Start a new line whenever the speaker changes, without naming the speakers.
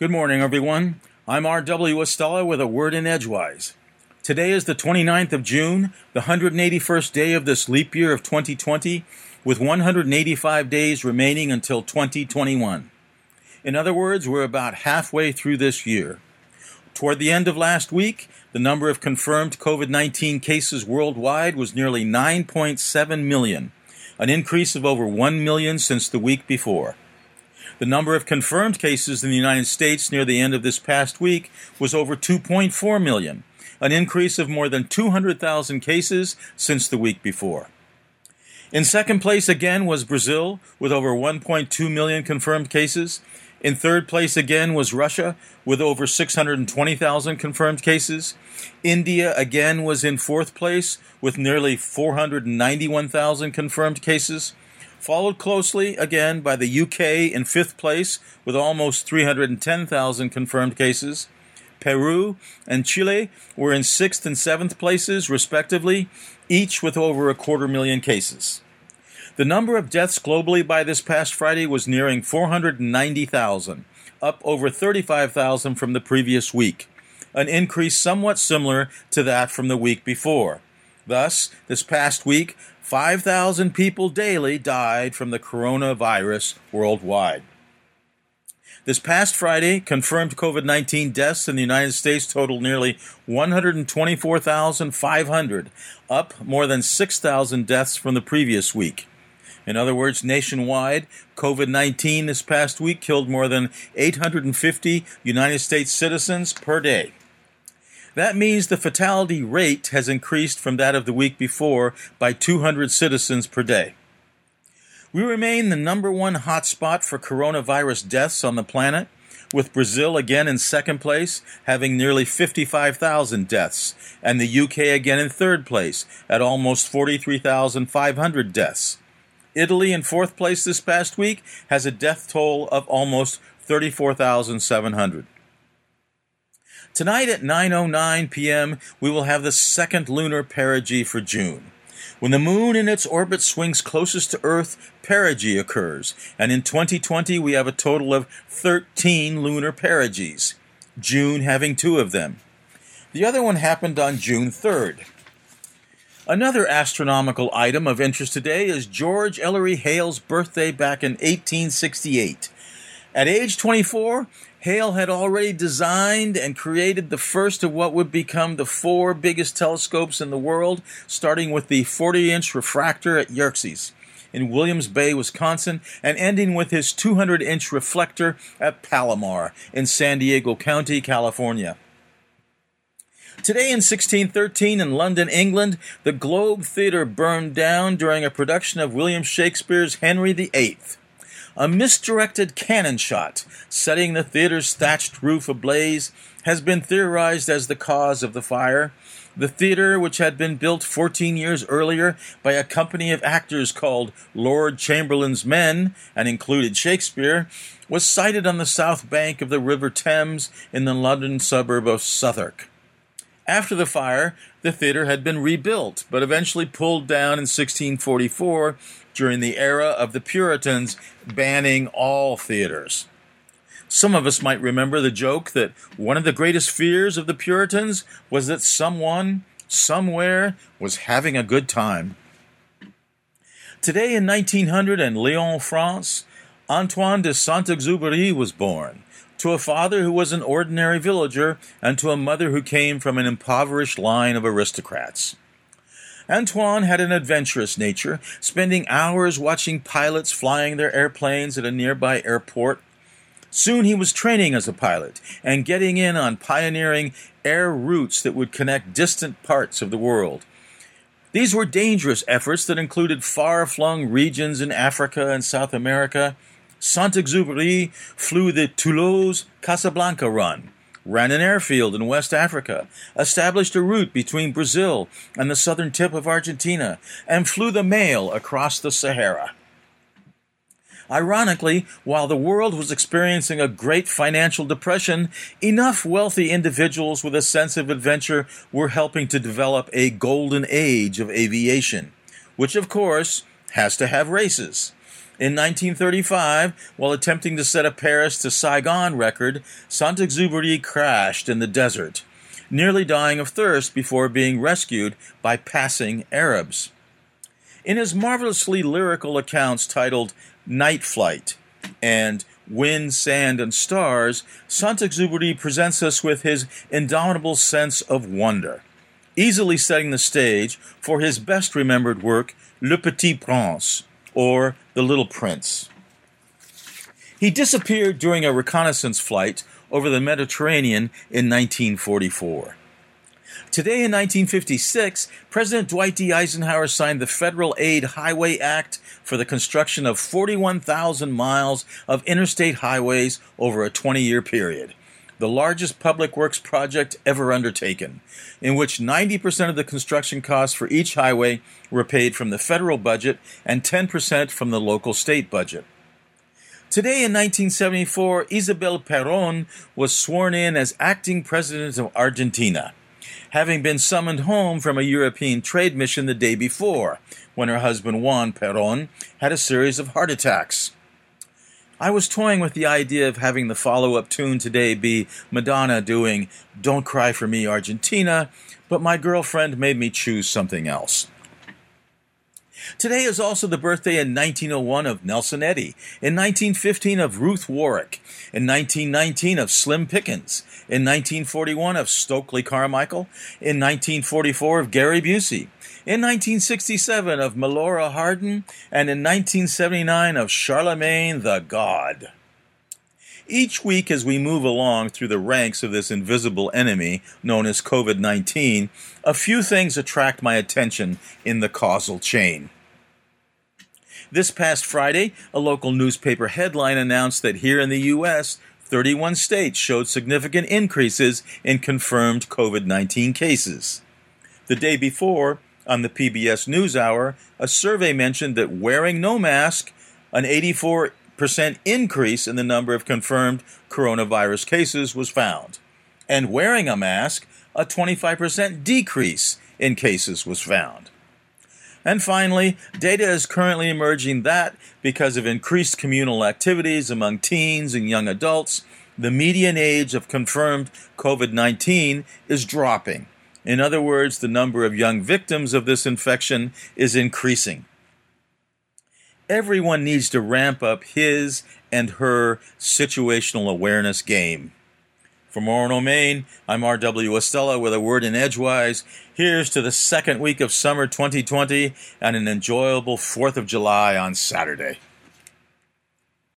Good morning, everyone. I'm R.W. Estela with a word in Edgewise. Today is the 29th of June, the 181st day of this leap year of 2020, with 185 days remaining until 2021. In other words, we're about halfway through this year. Toward the end of last week, the number of confirmed COVID 19 cases worldwide was nearly 9.7 million, an increase of over 1 million since the week before. The number of confirmed cases in the United States near the end of this past week was over 2.4 million, an increase of more than 200,000 cases since the week before. In second place again was Brazil, with over 1.2 million confirmed cases. In third place again was Russia, with over 620,000 confirmed cases. India again was in fourth place, with nearly 491,000 confirmed cases followed closely again by the UK in fifth place with almost 310,000 confirmed cases. Peru and Chile were in sixth and seventh places, respectively, each with over a quarter million cases. The number of deaths globally by this past Friday was nearing 490,000, up over 35,000 from the previous week, an increase somewhat similar to that from the week before. Thus, this past week, 5,000 people daily died from the coronavirus worldwide. This past Friday, confirmed COVID 19 deaths in the United States totaled nearly 124,500, up more than 6,000 deaths from the previous week. In other words, nationwide, COVID 19 this past week killed more than 850 United States citizens per day. That means the fatality rate has increased from that of the week before by 200 citizens per day. We remain the number one hotspot for coronavirus deaths on the planet, with Brazil again in second place, having nearly 55,000 deaths, and the UK again in third place, at almost 43,500 deaths. Italy in fourth place this past week has a death toll of almost 34,700. Tonight at 9:09 p.m., we will have the second lunar perigee for June. When the moon in its orbit swings closest to Earth, perigee occurs, and in 2020 we have a total of 13 lunar perigees, June having two of them. The other one happened on June 3rd. Another astronomical item of interest today is George Ellery Hale's birthday back in 1868. At age 24, Hale had already designed and created the first of what would become the four biggest telescopes in the world, starting with the 40 inch refractor at Yerkes in Williams Bay, Wisconsin, and ending with his 200 inch reflector at Palomar in San Diego County, California. Today in 1613 in London, England, the Globe Theatre burned down during a production of William Shakespeare's Henry VIII. A misdirected cannon shot setting the theater's thatched roof ablaze has been theorized as the cause of the fire. The theater, which had been built 14 years earlier by a company of actors called Lord Chamberlain's Men and included Shakespeare, was sited on the south bank of the River Thames in the London suburb of Southwark. After the fire, the theater had been rebuilt, but eventually pulled down in 1644 during the era of the Puritans banning all theaters. Some of us might remember the joke that one of the greatest fears of the Puritans was that someone, somewhere, was having a good time. Today in 1900 in Lyon, France, Antoine de Saint Exupéry was born, to a father who was an ordinary villager and to a mother who came from an impoverished line of aristocrats. Antoine had an adventurous nature, spending hours watching pilots flying their airplanes at a nearby airport. Soon he was training as a pilot and getting in on pioneering air routes that would connect distant parts of the world. These were dangerous efforts that included far flung regions in Africa and South America. Saint Exupéry flew the Toulouse Casablanca run, ran an airfield in West Africa, established a route between Brazil and the southern tip of Argentina, and flew the mail across the Sahara. Ironically, while the world was experiencing a great financial depression, enough wealthy individuals with a sense of adventure were helping to develop a golden age of aviation, which of course has to have races. In 1935, while attempting to set a Paris to Saigon record, Saint-Exupéry crashed in the desert, nearly dying of thirst before being rescued by passing Arabs. In his marvelously lyrical accounts titled Night Flight and Wind, Sand, and Stars, Saint-Exupéry presents us with his indomitable sense of wonder, easily setting the stage for his best remembered work, Le Petit Prince, or The Little Prince. He disappeared during a reconnaissance flight over the Mediterranean in 1944. Today in 1956, President Dwight D. Eisenhower signed the Federal Aid Highway Act for the construction of 41,000 miles of interstate highways over a 20 year period, the largest public works project ever undertaken, in which 90% of the construction costs for each highway were paid from the federal budget and 10% from the local state budget. Today in 1974, Isabel Perón was sworn in as acting president of Argentina having been summoned home from a European trade mission the day before, when her husband Juan Perón had a series of heart attacks. I was toying with the idea of having the follow up tune today be Madonna doing Don't Cry for Me, Argentina, but my girlfriend made me choose something else. Today is also the birthday in 1901 of Nelson Eddy, in 1915 of Ruth Warrick, in 1919 of Slim Pickens, in 1941 of Stokely Carmichael, in 1944 of Gary Busey, in 1967 of Melora Hardin, and in 1979 of Charlemagne the God. Each week, as we move along through the ranks of this invisible enemy known as COVID 19, a few things attract my attention in the causal chain. This past Friday, a local newspaper headline announced that here in the U.S., 31 states showed significant increases in confirmed COVID 19 cases. The day before, on the PBS NewsHour, a survey mentioned that wearing no mask, an 84 percent increase in the number of confirmed coronavirus cases was found. And wearing a mask, a 25% decrease in cases was found. And finally, data is currently emerging that because of increased communal activities among teens and young adults, the median age of confirmed COVID 19 is dropping. In other words, the number of young victims of this infection is increasing everyone needs to ramp up his and her situational awareness game. From Orono, Maine, I'm R.W. Estela with a word in Edgewise. Here's to the second week of summer 2020 and an enjoyable 4th of July on Saturday.